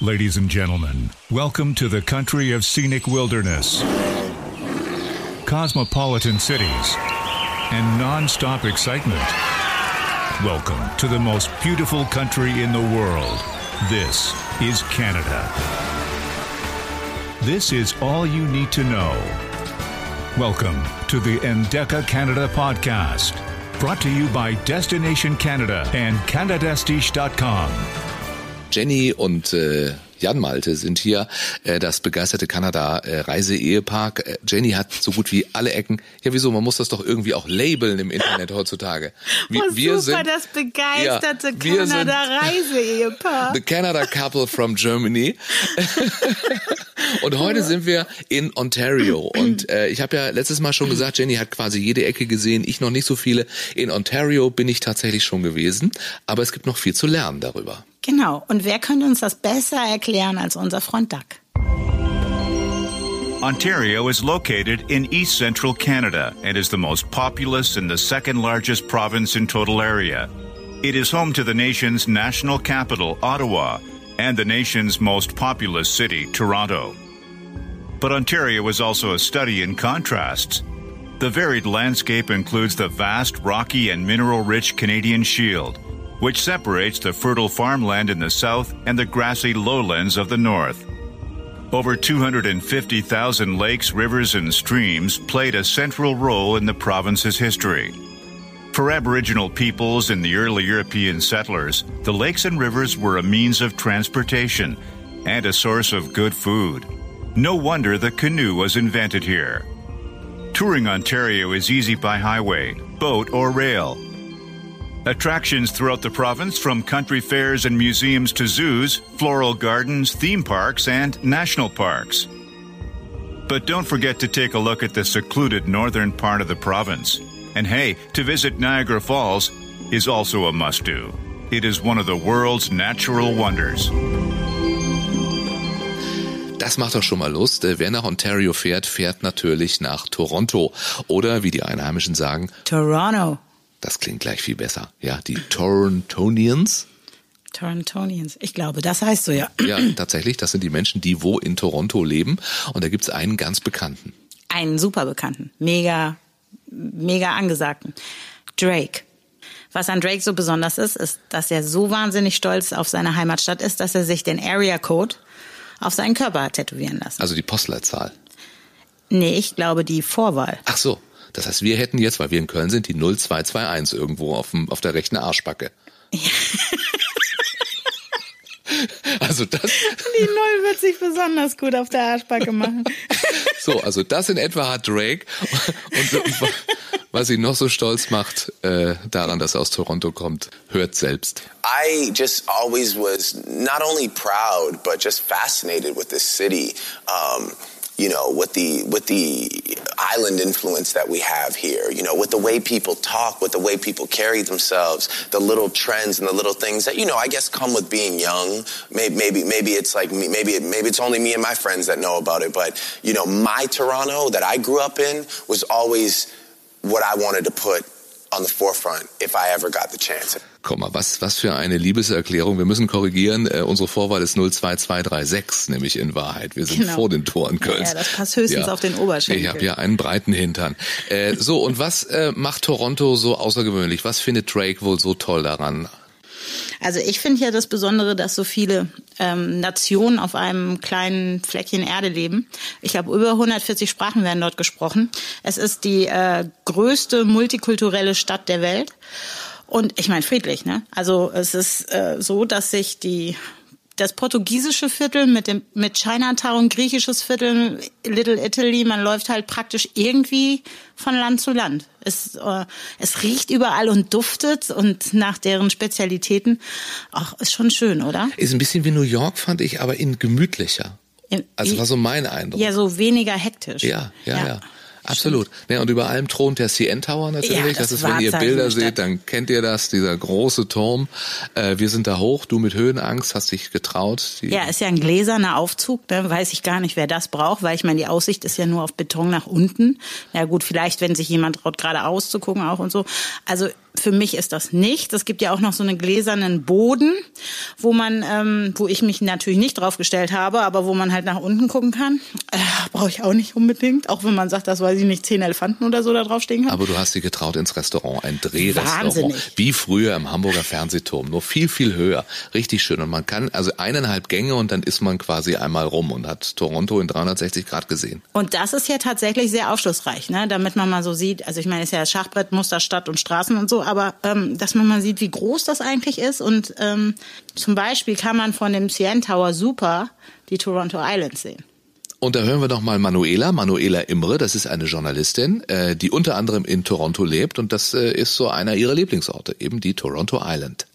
Ladies and gentlemen, welcome to the country of scenic wilderness, cosmopolitan cities, and non-stop excitement. Welcome to the most beautiful country in the world. This is Canada. This is all you need to know. Welcome to the Endeca Canada podcast, brought to you by Destination Canada and CanadaStiche.com. Jenny und äh, Jan Malte sind hier, äh, das begeisterte Kanada-Reise-Ehepaar. Äh, Jenny hat so gut wie alle Ecken. Ja, wieso? Man muss das doch irgendwie auch labeln im Internet heutzutage. Wir, oh, wir super, sind das begeisterte ja, Kanada-Reise-Ehepaar. The Canada Couple from Germany. und heute sind wir in Ontario. Und äh, ich habe ja letztes Mal schon gesagt, Jenny hat quasi jede Ecke gesehen, ich noch nicht so viele. In Ontario bin ich tatsächlich schon gewesen, aber es gibt noch viel zu lernen darüber. Genau. Und wer könnte uns das besser erklären als unser Freund Doug? Ontario is located in east central Canada and is the most populous and the second largest province in total area. It is home to the nation's national capital, Ottawa, and the nation's most populous city, Toronto. But Ontario is also a study in contrasts. The varied landscape includes the vast, rocky, and mineral rich Canadian Shield which separates the fertile farmland in the south and the grassy lowlands of the north. Over 250,000 lakes, rivers, and streams played a central role in the province's history. For Aboriginal peoples and the early European settlers, the lakes and rivers were a means of transportation and a source of good food. No wonder the canoe was invented here. Touring Ontario is easy by highway, boat, or rail, Attractions throughout the province, from country fairs and museums to zoos, floral gardens, theme parks, and national parks. But don't forget to take a look at the secluded northern part of the province. And hey, to visit Niagara Falls is also a must do. It is one of the world's natural wonders. Das macht doch schon mal Lust. Äh, wer nach Ontario fährt, fährt natürlich nach Toronto. Oder wie die Einheimischen sagen, Toronto. Das klingt gleich viel besser. Ja, die Torontonians. Torontonians. Ich glaube, das heißt so, ja. Ja, tatsächlich. Das sind die Menschen, die wo in Toronto leben. Und da gibt's einen ganz bekannten. Einen super bekannten. Mega, mega angesagten. Drake. Was an Drake so besonders ist, ist, dass er so wahnsinnig stolz auf seine Heimatstadt ist, dass er sich den Area Code auf seinen Körper hat tätowieren lassen. Also die Postleitzahl. Nee, ich glaube die Vorwahl. Ach so. Das heißt, wir hätten jetzt, weil wir in Köln sind, die 0221 irgendwo auf, dem, auf der rechten Arschbacke. Ja. Also das. Die Null wird sich besonders gut auf der Arschbacke machen. So, also das in etwa hat Drake. Und was ihn noch so stolz macht äh, daran, dass er aus Toronto kommt, hört selbst. I just always was not only proud, but just fascinated with this city. Um, you know, with the with the island influence that we have here, you know, with the way people talk, with the way people carry themselves, the little trends and the little things that you know, I guess come with being young. Maybe maybe maybe it's like me, maybe maybe it's only me and my friends that know about it, but you know, my Toronto that I grew up in was always what I wanted to put on the forefront if I ever got the chance. Mal, was, was für eine Liebeserklärung. Wir müssen korrigieren. Äh, unsere Vorwahl ist 02236, nämlich in Wahrheit. Wir sind genau. vor den Toren Kölns. Ja, das passt höchstens ja. auf den Oberschenkel. Ich habe ja einen breiten Hintern. Äh, so, und was äh, macht Toronto so außergewöhnlich? Was findet Drake wohl so toll daran? Also ich finde ja das Besondere, dass so viele ähm, Nationen auf einem kleinen Fleckchen Erde leben. Ich glaube, über 140 Sprachen werden dort gesprochen. Es ist die äh, größte multikulturelle Stadt der Welt. Und ich meine friedlich, ne? Also es ist äh, so, dass sich die das portugiesische Viertel mit dem mit Chinatown, griechisches Viertel, Little Italy, man läuft halt praktisch irgendwie von Land zu Land. Es, äh, es riecht überall und duftet und nach deren Spezialitäten. Ach, ist schon schön, oder? Ist ein bisschen wie New York, fand ich, aber in gemütlicher. Also war so mein Eindruck. Ja, so weniger hektisch. Ja, ja, ja. ja. Absolut. Ja, und über allem thront der CN Tower natürlich. Ja, das, das ist, wenn ihr Bilder seht, dann kennt ihr das, dieser große Turm. Äh, wir sind da hoch, du mit Höhenangst hast dich getraut. ja, ist ja ein gläserner Aufzug, ne? weiß ich gar nicht, wer das braucht, weil ich meine, die Aussicht ist ja nur auf Beton nach unten. Ja gut, vielleicht, wenn sich jemand traut, geradeaus zu gucken auch und so. Also für mich ist das nicht. Es gibt ja auch noch so einen gläsernen Boden, wo man, ähm, wo ich mich natürlich nicht drauf gestellt habe, aber wo man halt nach unten gucken kann. Äh, Brauche ich auch nicht unbedingt, auch wenn man sagt, dass weiß ich nicht, zehn Elefanten oder so da drauf stehen haben. Aber du hast dir getraut ins Restaurant, ein Drehrestaurant, Wahnsinnig. wie früher im Hamburger Fernsehturm, nur viel viel höher, richtig schön. Und man kann also eineinhalb Gänge und dann ist man quasi einmal rum und hat Toronto in 360 Grad gesehen. Und das ist ja tatsächlich sehr aufschlussreich, ne? damit man mal so sieht, also ich meine, es ist ja Schachbrett, Muster, Stadt und Straßen und so, aber ähm, dass man mal sieht, wie groß das eigentlich ist. Und ähm, zum Beispiel kann man von dem CN Tower super die Toronto Islands sehen. Und da hören wir doch mal Manuela, Manuela Imre, das ist eine Journalistin, äh, die unter anderem in Toronto lebt und das äh, ist so einer ihrer Lieblingsorte, eben die Toronto Island.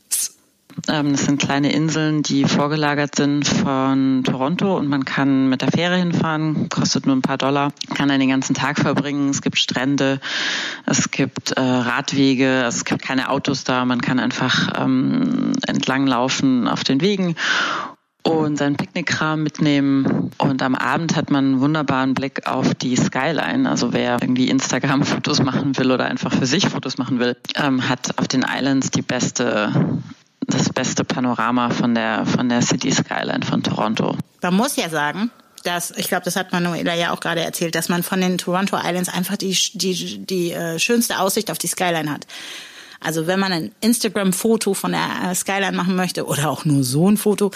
Ähm, das sind kleine Inseln, die vorgelagert sind von Toronto und man kann mit der Fähre hinfahren, kostet nur ein paar Dollar, kann dann den ganzen Tag verbringen. Es gibt Strände, es gibt äh, Radwege, es gibt keine Autos da, man kann einfach ähm, entlang laufen auf den Wegen und seinen Picknickkram mitnehmen. Und am Abend hat man einen wunderbaren Blick auf die Skyline. Also wer irgendwie Instagram-Fotos machen will oder einfach für sich Fotos machen will, ähm, hat auf den Islands die beste das beste Panorama von der, von der City Skyline von Toronto. Man muss ja sagen, dass, ich glaube, das hat Manuela ja auch gerade erzählt, dass man von den Toronto Islands einfach die, die, die äh, schönste Aussicht auf die Skyline hat. Also wenn man ein Instagram-Foto von der äh, Skyline machen möchte oder auch nur so ein Foto,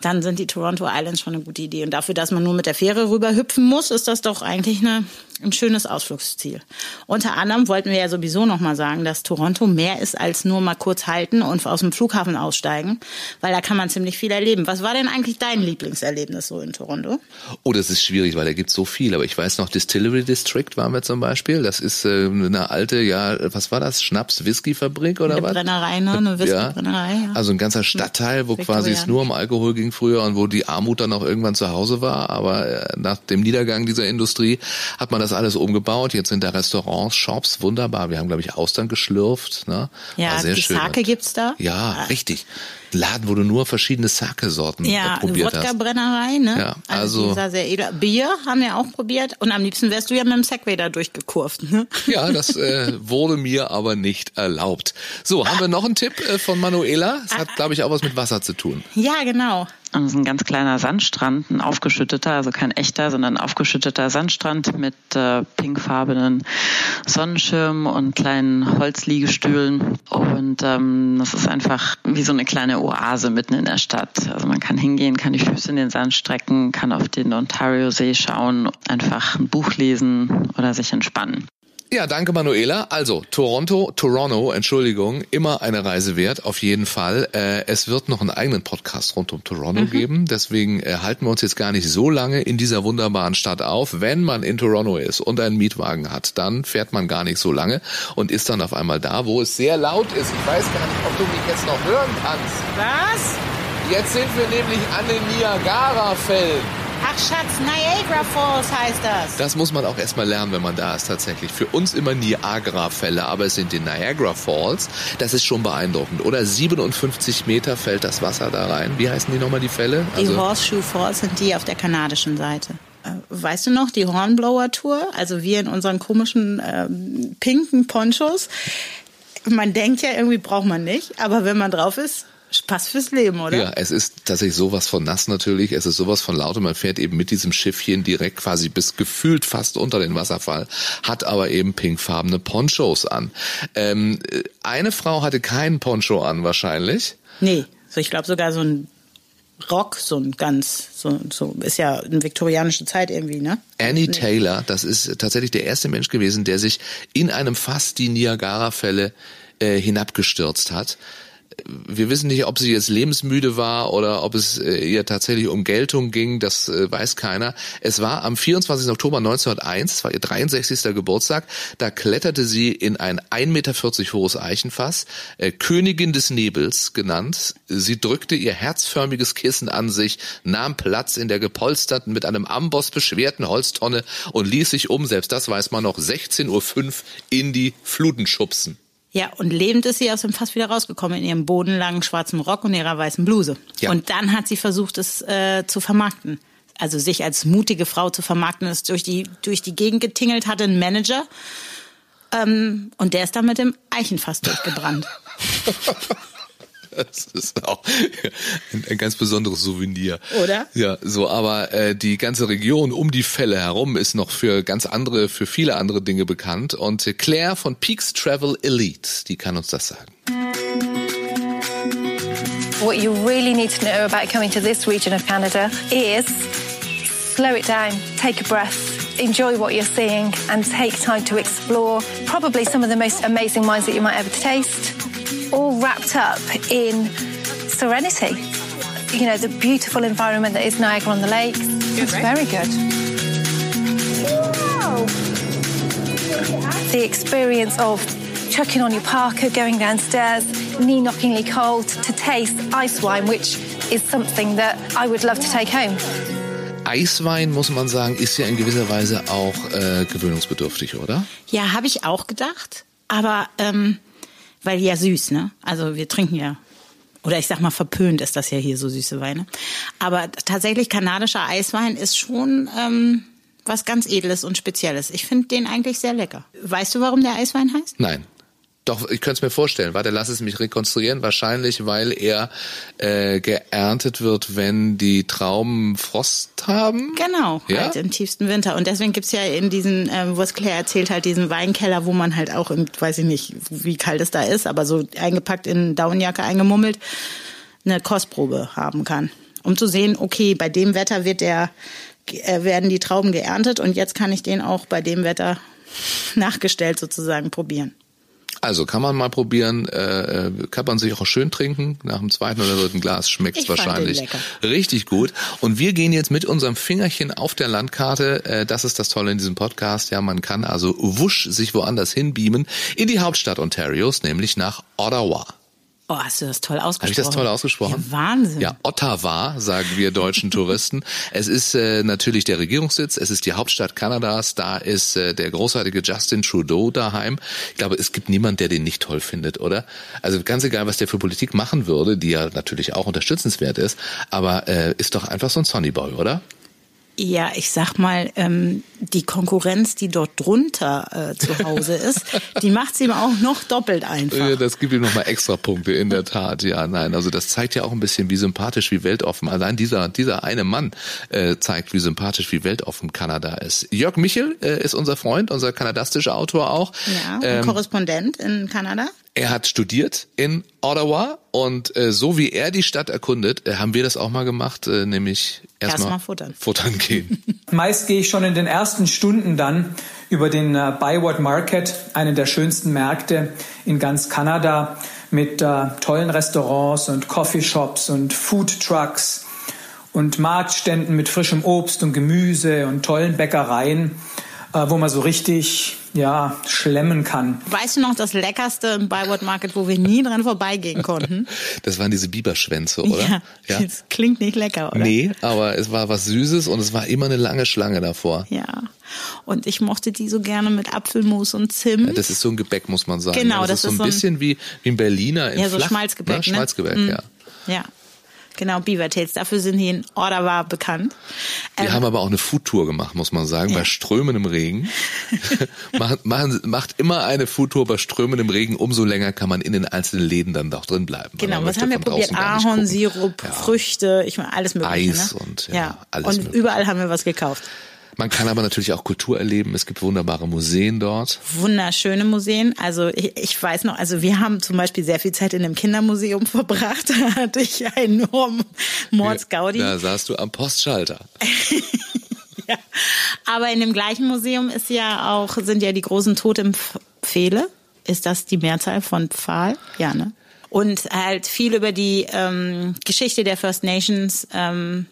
dann sind die Toronto Islands schon eine gute Idee. Und dafür, dass man nur mit der Fähre rüber hüpfen muss, ist das doch eigentlich eine, ein schönes Ausflugsziel. Unter anderem wollten wir ja sowieso noch mal sagen, dass Toronto mehr ist als nur mal kurz halten und aus dem Flughafen aussteigen, weil da kann man ziemlich viel erleben. Was war denn eigentlich dein Lieblingserlebnis so in Toronto? Oh, das ist schwierig, weil da gibt's so viel. Aber ich weiß noch, Distillery District waren wir zum Beispiel. Das ist äh, eine alte, ja, was war das? Schnaps-Whisky-Fabrik oder Eine was? Brennerei, ne? Eine Whisky-Brennerei, ja. Also ein ganzer Stadtteil, wo quasi es nur um Alkohol ging früher und wo die Armut dann auch irgendwann zu Hause war. Aber äh, nach dem Niedergang dieser Industrie hat man das alles umgebaut. Jetzt sind da Restaurants, Shops, wunderbar. Wir haben, glaube ich, Austern geschlürft. Ne? Ja, War sehr die schön. Sake gibt's da. Ja, richtig. Laden, wo du nur verschiedene Sake-Sorten äh, Ja, probiert hast. Wodka-Brennerei, ne? Ja, also- sah sehr edel. Bier haben wir auch probiert und am liebsten wärst du ja mit dem Segway da durchgekurvt, ne? Ja, das äh, wurde mir aber nicht erlaubt. So, haben wir noch einen Tipp äh, von Manuela? Es hat, glaube ich, auch was mit Wasser zu tun. Ja, genau. Und es ist ein ganz kleiner Sandstrand, ein aufgeschütteter, also kein echter, sondern ein aufgeschütteter Sandstrand mit äh, pinkfarbenen Sonnenschirmen und kleinen Holzliegestühlen. Und ähm, das ist einfach wie so eine kleine Oase mitten in der Stadt. Also man kann hingehen, kann die Füße in den Sand strecken, kann auf den Ontario-See schauen, einfach ein Buch lesen oder sich entspannen. Ja, danke Manuela. Also Toronto, Toronto, Entschuldigung, immer eine Reise wert, auf jeden Fall. Äh, es wird noch einen eigenen Podcast rund um Toronto geben, deswegen äh, halten wir uns jetzt gar nicht so lange in dieser wunderbaren Stadt auf. Wenn man in Toronto ist und einen Mietwagen hat, dann fährt man gar nicht so lange und ist dann auf einmal da, wo es sehr laut ist. Ich weiß gar nicht, ob du mich jetzt noch hören kannst. Was? Jetzt sind wir nämlich an den Niagara-Fällen. Ach Schatz, Niagara Falls heißt das. Das muss man auch erstmal lernen, wenn man da ist tatsächlich. Für uns immer Niagara-Fälle, aber es sind die Niagara Falls. Das ist schon beeindruckend. Oder 57 Meter fällt das Wasser da rein. Wie heißen die nochmal, die Fälle? Die Horseshoe Falls sind die auf der kanadischen Seite. Äh, Weißt du noch, die Hornblower Tour? Also wir in unseren komischen ähm, pinken Ponchos. Man denkt ja, irgendwie braucht man nicht, aber wenn man drauf ist, Spaß fürs Leben, oder? Ja, es ist tatsächlich sowas von nass natürlich. Es ist sowas von laut und man fährt eben mit diesem Schiffchen direkt quasi bis gefühlt fast unter den Wasserfall, hat aber eben pinkfarbene Ponchos an. Ähm, äh, eine Frau hatte keinen Poncho an wahrscheinlich. Nee, so ich glaube sogar so ein Rock, so ein ganz, so, so ist ja eine viktorianische Zeit irgendwie, ne? Annie Taylor, das ist tatsächlich der erste Mensch gewesen, der sich in einem Fass die Niagara-Fälle äh, hinabgestürzt hat. Wir wissen nicht, ob sie jetzt lebensmüde war oder ob es äh, ihr tatsächlich um Geltung ging, das äh, weiß keiner. Es war am 24. Oktober 1901, das war ihr 63. Geburtstag, da kletterte sie in ein 1,40 Meter hohes Eichenfass, äh, Königin des Nebels genannt. Sie drückte ihr herzförmiges Kissen an sich, nahm Platz in der gepolsterten, mit einem Amboss beschwerten Holztonne und ließ sich um, selbst das weiß man noch, 16.05 Uhr in die Fluten schubsen. Ja, und lebend ist sie aus dem Fass wieder rausgekommen in ihrem bodenlangen schwarzen Rock und ihrer weißen Bluse. Ja. Und dann hat sie versucht, es äh, zu vermarkten. Also sich als mutige Frau zu vermarkten, ist durch die, durch die Gegend getingelt, hatte einen Manager. Ähm, und der ist dann mit dem Eichenfass durchgebrannt. Das ist auch ein, ein, ganz besonderes Souvenir. Oder? Ja, so, aber äh, die ganze Region um die Fälle herum ist noch für ganz andere, für viele andere Dinge bekannt. Und Claire von Peaks Travel Elite, die kann uns das sagen. What you really need to know about coming to this region of Canada is slow it down, take a breath, enjoy what you're seeing, and take time to explore probably some of the most amazing wines that you might ever taste, all wrapped up in serenity. You know, the beautiful environment that is Niagara on the Lakes. It's very good. Wow. The experience of chucking on your parka, going downstairs, knee knockingly cold, to taste ice wine, which is something that I would love to take home. Eiswein, muss man sagen, ist ja in gewisser Weise auch äh, gewöhnungsbedürftig, oder? Ja, habe ich auch gedacht. Aber, ähm, weil ja süß, ne? Also wir trinken ja, oder ich sag mal, verpönt ist das ja hier so süße Weine. Aber tatsächlich kanadischer Eiswein ist schon ähm, was ganz Edles und Spezielles. Ich finde den eigentlich sehr lecker. Weißt du, warum der Eiswein heißt? Nein. Doch, ich könnte es mir vorstellen. Warte, lass es mich rekonstruieren. Wahrscheinlich, weil er äh, geerntet wird, wenn die Trauben Frost haben. Genau, Ja? halt im tiefsten Winter. Und deswegen gibt's ja in diesen, ähm, was Claire erzählt, halt diesen Weinkeller, wo man halt auch, im, weiß ich nicht, wie kalt es da ist, aber so eingepackt in Daunenjacke eingemummelt, eine Kostprobe haben kann. Um zu sehen, okay, bei dem Wetter wird der, äh, werden die Trauben geerntet und jetzt kann ich den auch bei dem Wetter nachgestellt sozusagen probieren. Also kann man mal probieren, äh, kann man sich auch schön trinken. Nach dem zweiten oder dritten Glas fand den wahrscheinlich richtig gut. Und wir gehen jetzt mit unserem Fingerchen auf der Landkarte. Äh, das ist das Tolle in diesem Podcast. Ja, man kann also wusch sich woanders hinbeamen in die Hauptstadt Ontarios, nämlich nach Ottawa. Oh, hast du das toll ausgesprochen? Habe ich das toll ausgesprochen? Ja, Wahnsinn. Ja, Ottawa, sagen wir deutschen Touristen. Es ist äh, natürlich der Regierungssitz, es ist die Hauptstadt Kanadas, da ist äh, der großartige Justin Trudeau daheim. Ich glaube, es gibt niemand, der den nicht toll findet, oder? Also ganz egal, was der für Politik machen würde, die ja natürlich auch unterstützenswert ist, aber äh, ist doch einfach so ein Sonnyboy, oder? Ja, ich sag mal, ähm, die Konkurrenz, die dort drunter äh, zu Hause ist, die macht's ihm auch noch doppelt einfach. Ja, das gibt ihm nochmal extra Punkte, in der Tat. Ja, nein, also das zeigt ja auch ein bisschen, wie sympathisch, wie weltoffen. Allein dieser, dieser eine Mann äh, zeigt, wie sympathisch, wie weltoffen Kanada ist. Jörg Michel äh, ist unser Freund, unser kanadistischer Autor auch. Ja, Ähm, und Korrespondent in Kanada. Er hat studiert in Ottawa und äh, so wie er die Stadt erkundet, äh, haben wir das auch mal gemacht, äh, nämlich erstmal Erstmal futtern. futtern gehen. Meist gehe ich schon in den ersten Stunden dann über den äh, Byward Market, einen der schönsten Märkte in ganz Kanada, mit äh, tollen Restaurants und Coffeeshops und Food Trucks und Marktständen mit frischem Obst und Gemüse und tollen Bäckereien, äh, wo man so richtig ja schlemmen kann. Weißt du noch das Leckerste im Byward Market, wo wir nie dran vorbeigehen konnten? Das waren diese Biberschwänze, oder? Ja, das klingt nicht lecker, oder? Nee, aber es war was Süßes und es war immer eine lange Schlange davor. Ja. Und ich mochte die so gerne mit Apfelmus und Zimt. Ja, das ist so ein Gebäck, muss man sagen. Genau, das, das ist so ist ein so ein- bisschen wie, wie ein Berliner in Ja, so Flach, Schmalzgebäck, Ne? ne? Schmalzgebäck, Mhm. ja. Ja. Genau, Beaver Tails. Dafür sind die in Ottawa bekannt. Wir Ähm, haben aber auch eine Foodtour gemacht, muss man sagen, bei strömendem Regen. macht, machen, macht immer eine Foodtour bei strömendem Regen, umso länger kann man in den einzelnen Läden dann doch drin bleiben. Genau, was haben wir probiert? Ahornsirup, Ja. Früchte, ich meine alles mögliche. Eis ne? und, ja, ja. alles Und mögliche. überall haben wir was gekauft. Man kann aber natürlich auch Kultur erleben. Es gibt wunderbare Museen dort. Wunderschöne Museen. Also ich, ich weiß noch, also wir haben zum Beispiel sehr viel Zeit in einem Kindermuseum verbracht. Da hatte ich einen Norm Mordsgaudi. Da saßt du am Postschalter. Ja. Aber in dem gleichen Museum ist ja auch, sind ja die großen Totempfehle. Ist das die Mehrzahl von Pfahl? Ja, ne? Und halt viel über die ähm, Geschichte der First Nations, ähm,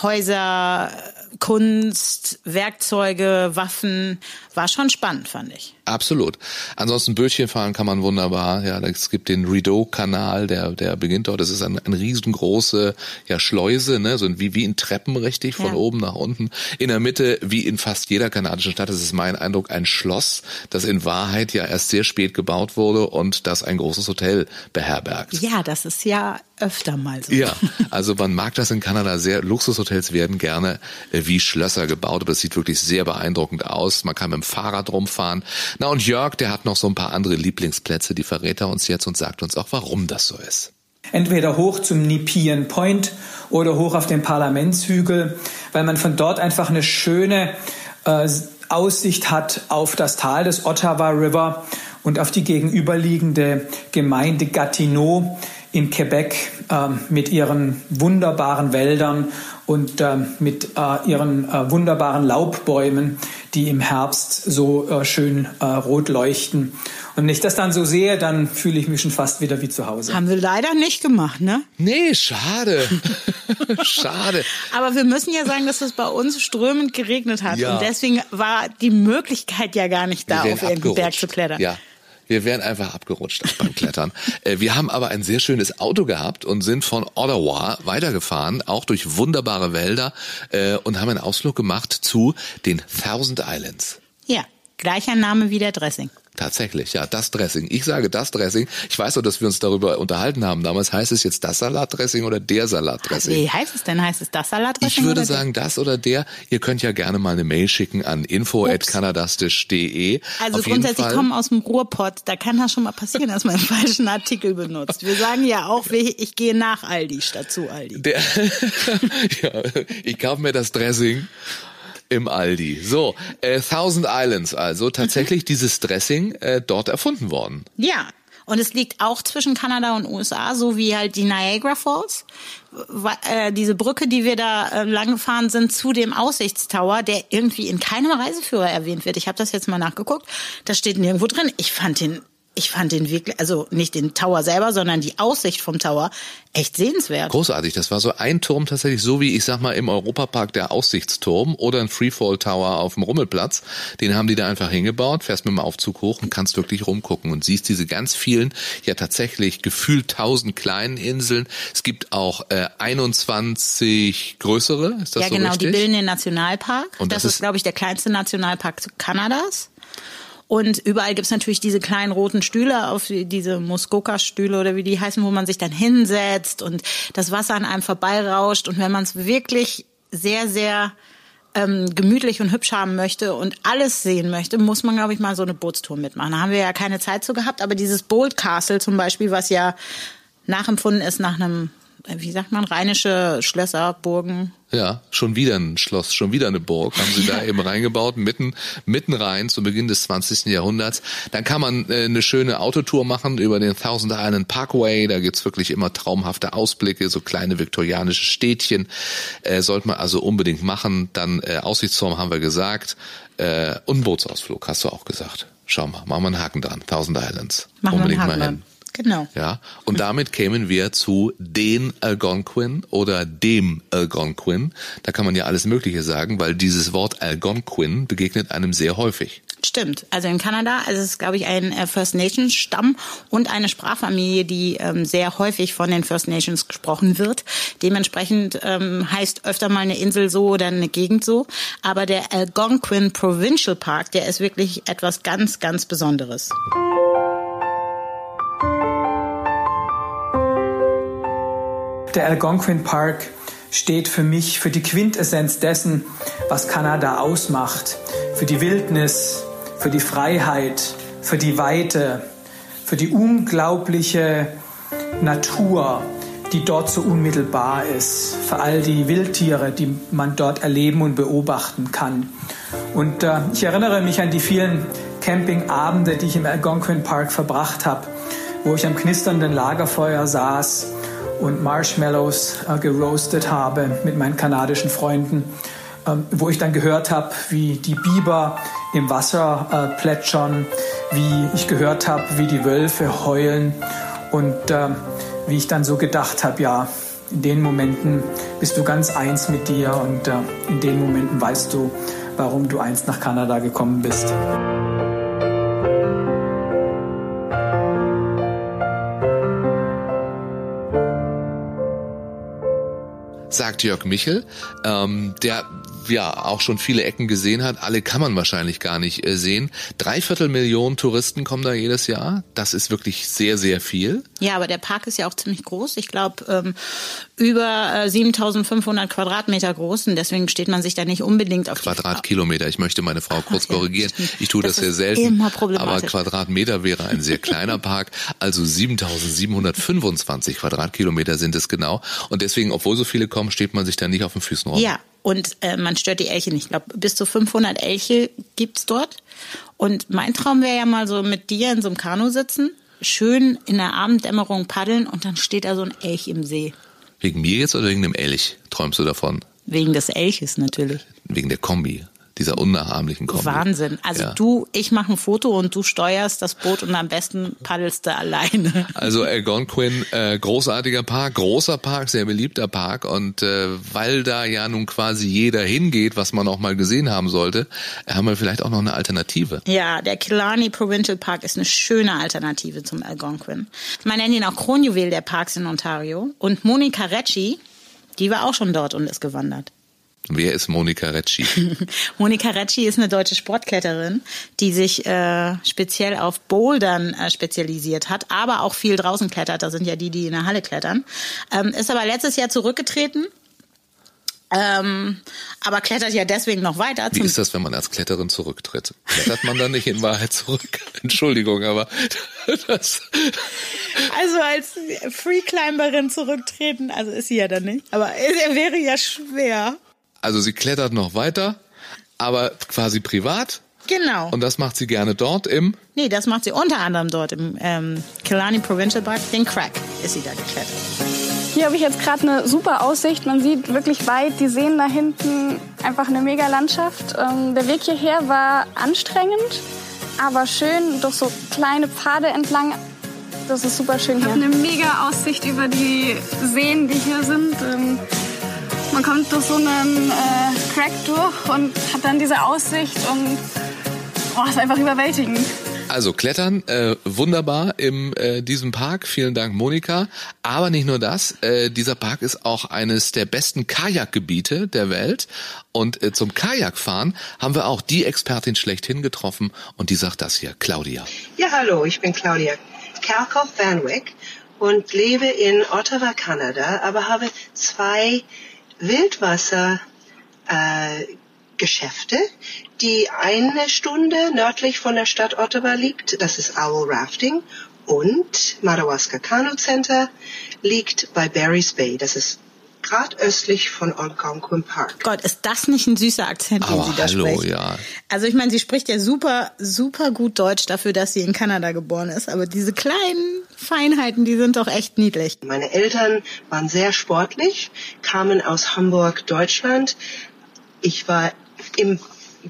Häuser, Kunst, Werkzeuge, Waffen. War schon spannend, fand ich. Absolut. Ansonsten Bötchen fahren kann man wunderbar. Ja, es gibt den Rideau-Kanal, der, der beginnt dort. Das ist eine, eine riesengroße ja, Schleuse, ne? so wie, wie in Treppen richtig, von Ja. oben nach unten. In der Mitte, wie in fast jeder kanadischen Stadt, das ist mein Eindruck, ein Schloss, das in Wahrheit ja erst sehr spät gebaut wurde und das ein großes Hotel beherbergt. Ja, das ist ja öfter mal so. Ja, also man mag das in Kanada sehr. Luxushotels werden gerne äh, wie Schlösser gebaut, aber es sieht wirklich sehr beeindruckend aus. Man kann mit dem Fahrrad rumfahren. Na und Jörg, der hat noch so ein paar andere Lieblingsplätze, die verrät er uns jetzt und sagt uns auch, warum das so ist. Entweder hoch zum Nepean Point oder hoch auf den Parlamentshügel, weil man von dort einfach eine schöne äh, Aussicht hat auf das Tal des Ottawa River und auf die gegenüberliegende Gemeinde Gatineau in Quebec äh, mit ihren wunderbaren Wäldern und äh, mit äh, ihren äh, wunderbaren Laubbäumen, die im Herbst so äh, schön äh, rot leuchten. Und wenn ich das dann so sehe, dann fühle ich mich schon fast wieder wie zu Hause. Haben wir leider nicht gemacht, ne? Nee, schade. schade. Aber wir müssen ja sagen, dass es bei uns strömend geregnet hat. Ja. Und deswegen war die Möglichkeit ja gar nicht da, auf irgendeinen Berg zu klettern. Ja. Wir wären einfach abgerutscht beim Klettern. Äh, Wir haben aber ein sehr schönes Auto gehabt und sind von Ottawa weitergefahren, auch durch wunderbare Wälder äh, und haben einen Ausflug gemacht zu den Thousand Islands. Ja, gleicher Name wie der Dressing. Tatsächlich, ja, das Dressing. Ich sage das Dressing. Ich weiß auch, dass wir uns darüber unterhalten haben. Damals heißt es jetzt das Salatdressing oder der Salatdressing. Wie heißt es denn? Heißt es das Salatdressing? Ich würde sagen, das oder der. Ihr könnt ja gerne mal eine Mail schicken an info@kanadastisch.de. Also Auf grundsätzlich kommen aus dem Ruhrpott, da kann das schon mal passieren, dass man einen falschen Artikel benutzt. Wir sagen ja auch, ich gehe nach Aldi statt zu Aldi. Der, ja, ich kaufe mir das Dressing im Aldi. So, äh, Thousand Islands also. Tatsächlich dieses Dressing äh, dort erfunden worden. Ja, und es liegt auch zwischen Kanada und USA, so wie halt die Niagara Falls. Äh, diese Brücke, die wir da äh, lang gefahren sind, zu dem Aussichtstower, der irgendwie in keinem Reiseführer erwähnt wird. Ich habe das jetzt mal nachgeguckt. Da steht nirgendwo drin. Ich fand den, ich fand den wirklich, also nicht den Tower selber, sondern die Aussicht vom Tower echt sehenswert. Großartig. Das war so ein Turm tatsächlich, so wie ich sag mal im Europapark der Aussichtsturm oder ein Freefall Tower auf dem Rummelplatz. Den haben die da einfach hingebaut, fährst mit dem Aufzug hoch und kannst wirklich rumgucken und siehst diese ganz vielen, ja tatsächlich gefühlt tausend kleinen Inseln. Es gibt auch äh, 21 größere, ist das ja, so genau, richtig? die bilden den Nationalpark. Und das, das ist, ist- glaube ich, der kleinste Nationalpark Kanadas. Und überall gibt's natürlich diese kleinen roten Stühle, auf die- diese Muskoka-Stühle oder wie die heißen, wo man sich dann hinsetzt und das Wasser an einem vorbeirauscht. Und wenn man es wirklich sehr, sehr ähm, gemütlich und hübsch haben möchte und alles sehen möchte, muss man, glaube ich, mal so eine Bootstour mitmachen. Da haben wir ja keine Zeit zu gehabt, aber dieses Bold Castle zum Beispiel, was ja nachempfunden ist nach einem, wie sagt man, rheinische Schlösser, Burgen, Ja, schon wieder ein Schloss, schon wieder eine Burg, haben sie da eben reingebaut, mitten, mitten rein zu Beginn des 20. Jahrhunderts. Dann kann man äh, eine schöne Autotour machen über den Thousand Island Parkway, da gibt's wirklich immer traumhafte Ausblicke, so kleine viktorianische Städtchen, äh, sollte man also unbedingt machen. Dann äh, Aussichtsturm haben wir gesagt, äh, und Bootsausflug, hast du auch gesagt. Schau mal, machen wir einen Haken dran, Thousand Islands. machen wir unbedingt mal hin. Genau. Ja, und damit kämen wir zu den Algonquin oder dem Algonquin. Da kann man ja alles Mögliche sagen, weil dieses Wort Algonquin begegnet einem sehr häufig. Stimmt. Also in Kanada, es ist, glaube ich, ein äh, First Nations Stamm und eine Sprachfamilie, die ähm, sehr häufig von den First Nations gesprochen wird. Dementsprechend ähm, heißt öfter mal eine Insel so oder eine Gegend so. Aber der Algonquin Provincial Park, der ist wirklich etwas ganz, ganz Besonderes. Der Algonquin Park steht für mich für die Quintessenz dessen, was Kanada ausmacht. Für die Wildnis, für die Freiheit, für die Weite, für die unglaubliche Natur, die dort so unmittelbar ist, für all die Wildtiere, die man dort erleben und beobachten kann. Und äh, ich erinnere mich an die vielen Campingabende, die ich im Algonquin Park verbracht habe, wo ich am knisternden Lagerfeuer saß und Marshmallows äh, geroastet habe mit meinen kanadischen Freunden, ähm, wo ich dann gehört habe, wie die Biber im Wasser äh, plätschern, wie ich gehört habe, wie die Wölfe heulen und äh, wie ich dann so gedacht habe, ja, in den Momenten bist du ganz eins mit dir und äh, in den Momenten weißt du, warum du einst nach Kanada gekommen bist. Sagt Jörg Michel, ähm, der ja auch schon viele Ecken gesehen hat. Alle kann man wahrscheinlich gar nicht äh, sehen. Dreiviertel Millionen Touristen kommen da jedes Jahr. Das ist wirklich sehr, sehr viel. Ja, aber der Park ist ja auch ziemlich groß. Ich glaube, ähm, über äh, 7500 Quadratmeter groß. Und deswegen steht man sich da nicht unbedingt auf Quadratkilometer. Ich möchte meine Frau kurz Ach, korrigieren. Ich tue das, das sehr selten. Aber Quadratmeter wäre ein sehr kleiner Park. Also 7725 Quadratkilometer sind es genau. Und deswegen, obwohl so viele kommen, steht man sich da nicht auf den Füßen rum. Ja, und äh, man stört die Elche nicht. Ich glaube, bis zu 500 Elche gibt's dort. Und mein Traum wäre ja mal so mit dir in so einem Kanu sitzen, schön in der Abenddämmerung paddeln und dann steht da so ein Elch im See. Wegen mir jetzt oder wegen dem Elch? Träumst du davon? Wegen des Elches natürlich. Wegen der Kombi dieser unnachahmlichen Kombi. Wahnsinn. Also ja. du, ich mache ein Foto und du steuerst das Boot und am besten paddelst du alleine. Also Algonquin, äh, großartiger Park, großer Park, sehr beliebter Park und äh, weil da ja nun quasi jeder hingeht, was man auch mal gesehen haben sollte, haben wir vielleicht auch noch eine Alternative. Ja, der Killarney Provincial Park ist eine schöne Alternative zum Algonquin. Man nennt ihn auch Kronjuwel der Parks in Ontario und Monika Recci, die war auch schon dort und ist gewandert. Wer ist Monika Recci? Monika Recci ist eine deutsche Sportkletterin, die sich äh, speziell auf Bouldern äh, spezialisiert hat, aber auch viel draußen klettert. Da sind ja die, die in der Halle klettern. Ähm, ist aber letztes Jahr zurückgetreten ähm, aber klettert ja deswegen noch weiter. Wie ist das, wenn man als Kletterin zurücktritt? Klettert man dann nicht in Wahrheit zurück? Entschuldigung, aber das. Also als Freeclimberin zurücktreten, also ist sie ja dann nicht. Aber er wäre ja schwer. Also sie klettert noch weiter, aber quasi privat. Genau. Und das macht sie gerne dort im? Nee, das macht sie unter anderem dort im ähm, Killarney Provincial Park. Den Crack ist sie da geklettert. Hier habe ich jetzt gerade eine super Aussicht. Man sieht wirklich weit die Seen da hinten. Einfach eine mega Landschaft. Ähm, der Weg hierher war anstrengend, aber schön durch so kleine Pfade entlang. Das ist super schön hier. Ich habe eine mega Aussicht über die Seen, die hier sind. Ähm, man kommt durch so einen äh, Crack durch und hat dann diese Aussicht und oh, ist einfach überwältigend. Also Klettern, äh, wunderbar in äh, diesem Park. Vielen Dank, Monika. Aber nicht nur das, äh, dieser Park ist auch eines der besten Kajakgebiete der Welt. Und äh, zum Kajakfahren haben wir auch die Expertin schlechthin getroffen und die sagt das hier, Claudia. Ja, hallo, ich bin Claudia Kerkhoff Vanwick und lebe in Ottawa, Kanada, aber habe zwei Wildwasser äh, Geschäfte, die eine Stunde nördlich von der Stadt Ottawa liegt. Das ist Owl Rafting. Und Madawaska Canoe Center liegt bei Barry's Bay. Das ist gerade östlich von Algonquin Park. Gott, ist das nicht ein süßer Akzent, den oh, sie da hallo, spricht? Ja. Also ich meine, sie spricht ja super, super gut Deutsch dafür, dass sie in Kanada geboren ist. Aber diese kleinen Feinheiten, die sind doch echt niedlich. Meine Eltern waren sehr sportlich, kamen aus Hamburg, Deutschland. Ich war im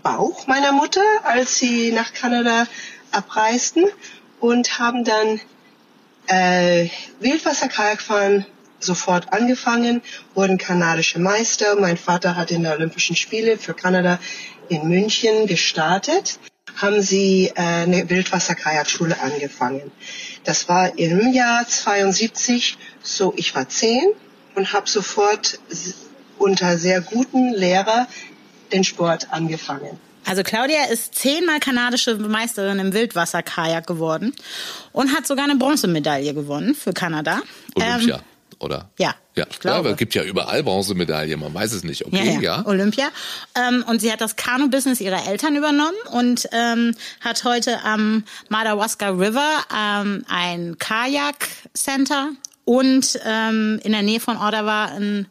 Bauch meiner Mutter, als sie nach Kanada abreisten und haben dann äh, Wildwasser-Kajakfahren sofort angefangen, wurden kanadische Meister. Mein Vater hat in der Olympischen Spiele für Kanada in München gestartet, haben sie äh, eine Wildwasser-Kajakschule angefangen. Das war im Jahr 72, so ich war zehn und habe sofort unter sehr guten Lehrer den Sport angefangen. Also Claudia ist zehnmal kanadische Meisterin im Wildwasserkajak geworden und hat sogar eine Bronzemedaille gewonnen für Kanada. Olympia, ähm, oder? Ja. Ja, ich glaube. Ja, es gibt ja überall Bronzemedaillen, man weiß es nicht. Okay, ja. ja. ja. Olympia. Ähm, und sie hat das Kanu-Business ihrer Eltern übernommen und ähm, hat heute am Madawaska River ähm, ein Kajak-Center und ähm, in der Nähe von Ottawa ein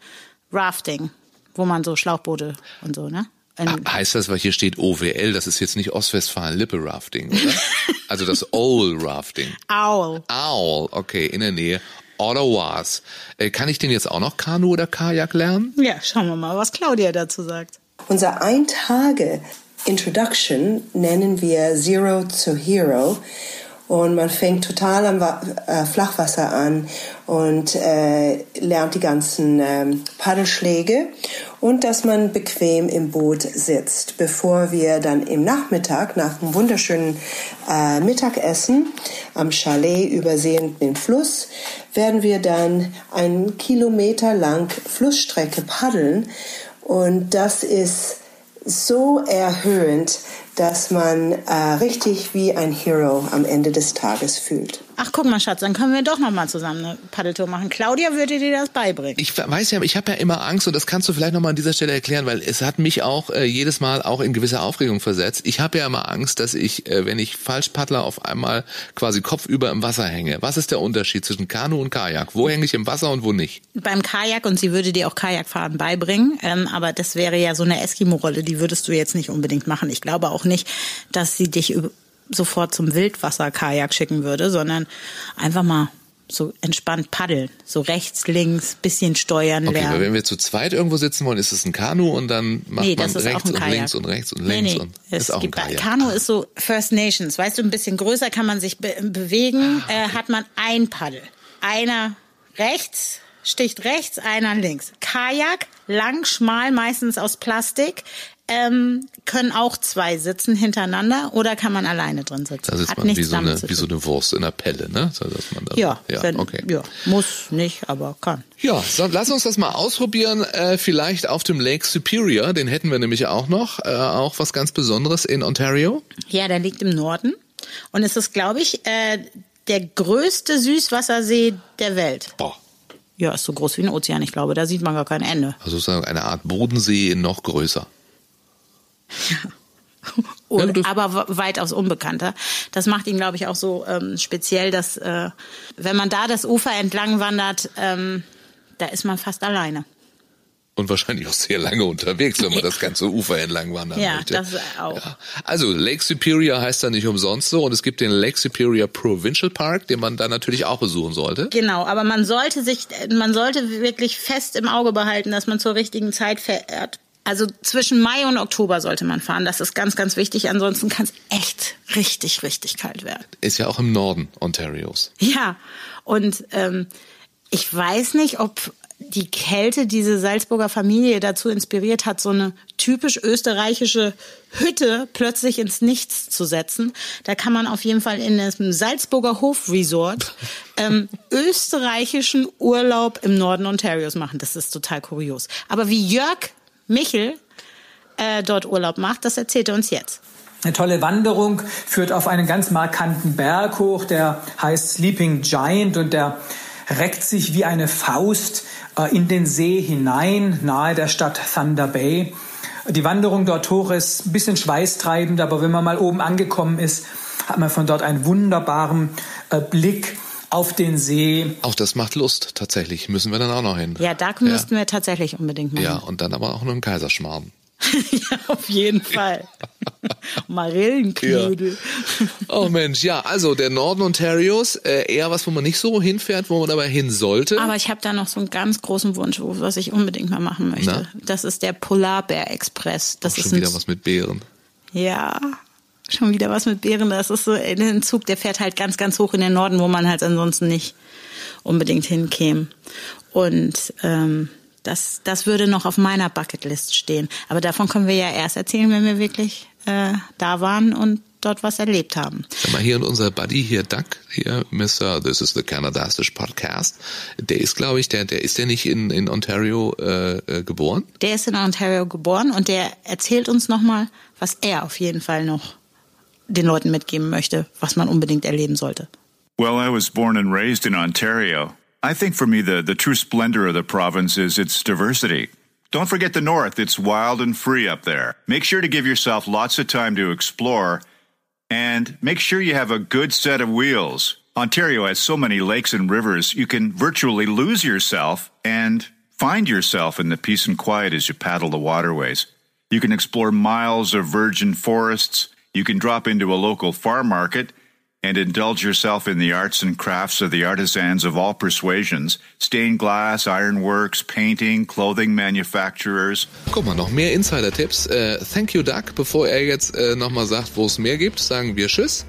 Rafting wo man so Schlauchboote und so, ne? Ach, heißt das, weil hier steht OWL, das ist jetzt nicht Ostwestfalen-Lippe-Rafting, oder? also das Owl-Rafting. Owl. Owl, okay, in der Nähe. Ottawas. Äh, kann ich denn jetzt auch noch Kanu oder Kajak lernen? Ja, schauen wir mal, was Claudia dazu sagt. Unser Ein-Tage-Introduction nennen wir Zero to Hero. Und man fängt total am äh, Flachwasser an und äh, lernt die ganzen äh, Paddelschläge und dass man bequem im Boot sitzt, bevor wir dann im Nachmittag nach einem wunderschönen äh, Mittagessen am Chalet übersehen den Fluss, werden wir dann einen Kilometer lang Flussstrecke paddeln. Und das ist so erhöhend, dass man äh, richtig wie ein Hero am Ende des Tages fühlt. Ach, guck mal, Schatz, dann können wir doch noch mal zusammen eine Paddeltour machen. Claudia würde dir das beibringen. Ich weiß ja, ich habe ja immer Angst und das kannst du vielleicht noch mal an dieser Stelle erklären, weil es hat mich auch äh, jedes Mal auch in gewisse Aufregung versetzt. Ich habe ja immer Angst, dass ich, äh, wenn ich falsch paddler, auf einmal quasi kopfüber im Wasser hänge. Was ist der Unterschied zwischen Kanu und Kajak? Wo hänge ich im Wasser und wo nicht? Beim Kajak und sie würde dir auch Kajakfahren beibringen, ähm, aber das wäre ja so eine Eskimo-Rolle, die würdest du jetzt nicht unbedingt machen. Ich glaube auch nicht, dass sie dich sofort zum Wildwasser-Kajak schicken würde, sondern einfach mal so entspannt paddeln, so rechts, links, bisschen steuern okay, lernen. Aber wenn wir zu zweit irgendwo sitzen wollen, ist es ein Kanu und dann macht nee, man rechts und links und rechts und nee, links nee. und es ist auch gibt, ein Kajak. Kanu ist so First Nations, weißt du, ein bisschen größer kann man sich be bewegen, Ah, äh, hat man ein Paddel. Einer rechts, sticht rechts, einer links. Kajak, lang, schmal, meistens aus Plastik, ähm, können auch zwei sitzen hintereinander oder kann man alleine drin sitzen. Da sitzt Hat man wie so, eine, wie so eine Wurst in der Pelle, ne? So, dass man dann, Ja, ja, wenn, okay. ja, muss nicht, aber kann. Ja, so, lass uns das mal ausprobieren. Äh, vielleicht auf dem Lake Superior, den hätten wir nämlich auch noch. Äh, auch was ganz Besonderes in Ontario. Ja, der liegt im Norden und es ist, glaube ich, äh, der größte Süßwassersee der Welt. Boah. Ja, ist so groß wie ein Ozean, ich glaube, da sieht man gar kein Ende. Also sozusagen eine Art Bodensee noch größer. Und, Ja, aber weitaus unbekannter. Das macht ihn, glaube ich, auch so ähm, speziell, dass äh, wenn man da das Ufer entlang wandert, ähm, da ist man fast alleine. Und wahrscheinlich auch sehr lange unterwegs, wenn man das ganze Ufer entlang wandern Ja, möchte. das auch. Ja. Also Lake Superior heißt da nicht umsonst so und es gibt den Lake Superior Provincial Park, den man da natürlich auch besuchen sollte. Genau, aber man sollte sich, man sollte wirklich fest im Auge behalten, dass man zur richtigen Zeit fährt. Also zwischen Mai und Oktober sollte man fahren. Das ist ganz, ganz wichtig. Ansonsten kann es echt richtig, richtig kalt werden. Ist ja auch im Norden Ontarios. Ja, und ähm, ich weiß nicht, ob die Kälte diese Salzburger Familie dazu inspiriert hat, so eine typisch österreichische Hütte plötzlich ins Nichts zu setzen. Da kann man auf jeden Fall in einem Salzburger Hofresort ähm, österreichischen Urlaub im Norden Ontarios machen. Das ist total kurios. Aber wie Jörg Michel äh, dort Urlaub macht, das erzählt er uns jetzt. Eine tolle Wanderung führt auf einen ganz markanten Berg hoch, der heißt Sleeping Giant und der reckt sich wie eine Faust äh, in den See hinein, nahe der Stadt Thunder Bay. Die Wanderung dort hoch ist ein bisschen schweißtreibend, aber wenn man mal oben angekommen ist, hat man von dort einen wunderbaren äh, Blick auf den See. Auch das macht Lust, tatsächlich. Müssen wir dann auch noch hin. Ja, da müssten wir tatsächlich unbedingt machen. Ja, und dann aber auch noch im Kaiserschmarrn. ja, auf jeden Fall. Marillenknödel. Oh Mensch, ja, also der Norden Ontarios, äh, eher was, wo man nicht so hinfährt, wo man aber hin sollte. Aber ich habe da noch so einen ganz großen Wunsch, was ich unbedingt mal machen möchte. Na? Das ist der Polarbär Express. Das auch ist schon wieder was mit Bären. Ja, schon wieder was mit Bären. Das ist so ein Zug, der fährt halt ganz, ganz hoch in den Norden, wo man halt ansonsten nicht unbedingt hinkäme. Und ähm, das, das würde noch auf meiner Bucketlist stehen. Aber davon können wir ja erst erzählen, wenn wir wirklich äh, da waren und dort was erlebt haben. Sag mal, hier und unser Buddy hier, Doug, hier, Mr. This is the Canadastisch Podcast, der ist, glaube ich, der, der ist der nicht in, in Ontario äh, äh, geboren? Der ist in Ontario geboren und der erzählt uns nochmal, was er auf jeden Fall noch den Leuten mitgeben möchte, was man unbedingt erleben sollte. Well, I was born and raised in Ontario. I think for me, the, the true splendor of the province is its diversity. Don't forget the North. It's wild and free up there. Make sure to give yourself lots of time to explore and make sure you have a good set of wheels. Ontario has so many lakes and rivers, you can virtually lose yourself and find yourself in the peace and quiet as you paddle the waterways. You can explore miles of virgin forests you can drop into a local farm market and indulge yourself in the arts and crafts of the artisans of all persuasions stained glass, ironworks, painting, clothing manufacturers. Guck mal, noch mehr Insider-Tipps. Äh, thank you, Doug. Bevor er jetzt äh, nochmal sagt, wo es mehr gibt, sagen wir Tschüss.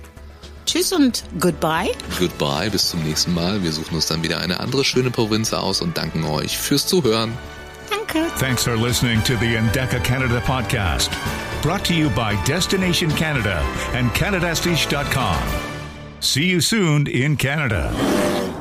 Tschüss und goodbye. Goodbye, bis zum nächsten Mal. Wir suchen uns dann wieder eine andere schöne Provinz aus und danken euch fürs Zuhören. Danke. Thanks for listening to the Endeca Canada podcast. Brought to you by Destination Canada and CanadAstiche.com. See you soon in Canada.